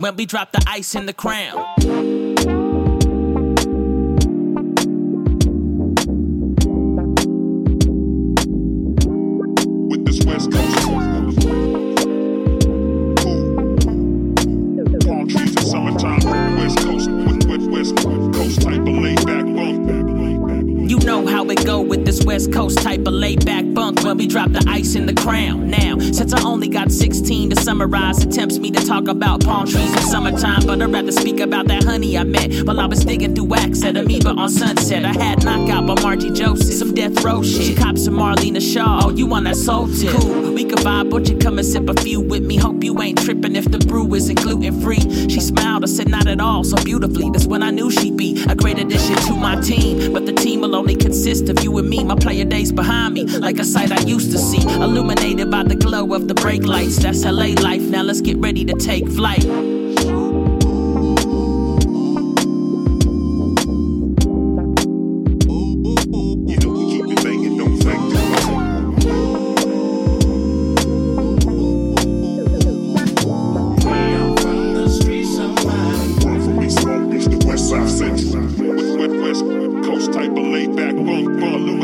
when we drop the ice in the crown. with this West Coast. With this West Coast type of laid back funk when we drop the ice in the crown. Now, since I only got 16 to summarize, it tempts me to talk about palm trees in summertime. But I'd rather speak about that honey I met while I was digging through wax at Amoeba on Sunset. I had knockout by Margie Joseph, some death row shit. Cops some Marlena Shaw. Oh, you on that soul tip? Cool, we could vibe, but you come and sip a few with me. She smiled, I said not at all, so beautifully. That's when I knew she'd be a great addition to my team. But the team will only consist of you and me. My player days behind me, like a sight I used to see, illuminated by the glow of the brake lights. That's LA life. Now let's get ready to take flight. type of laid back funk, funk,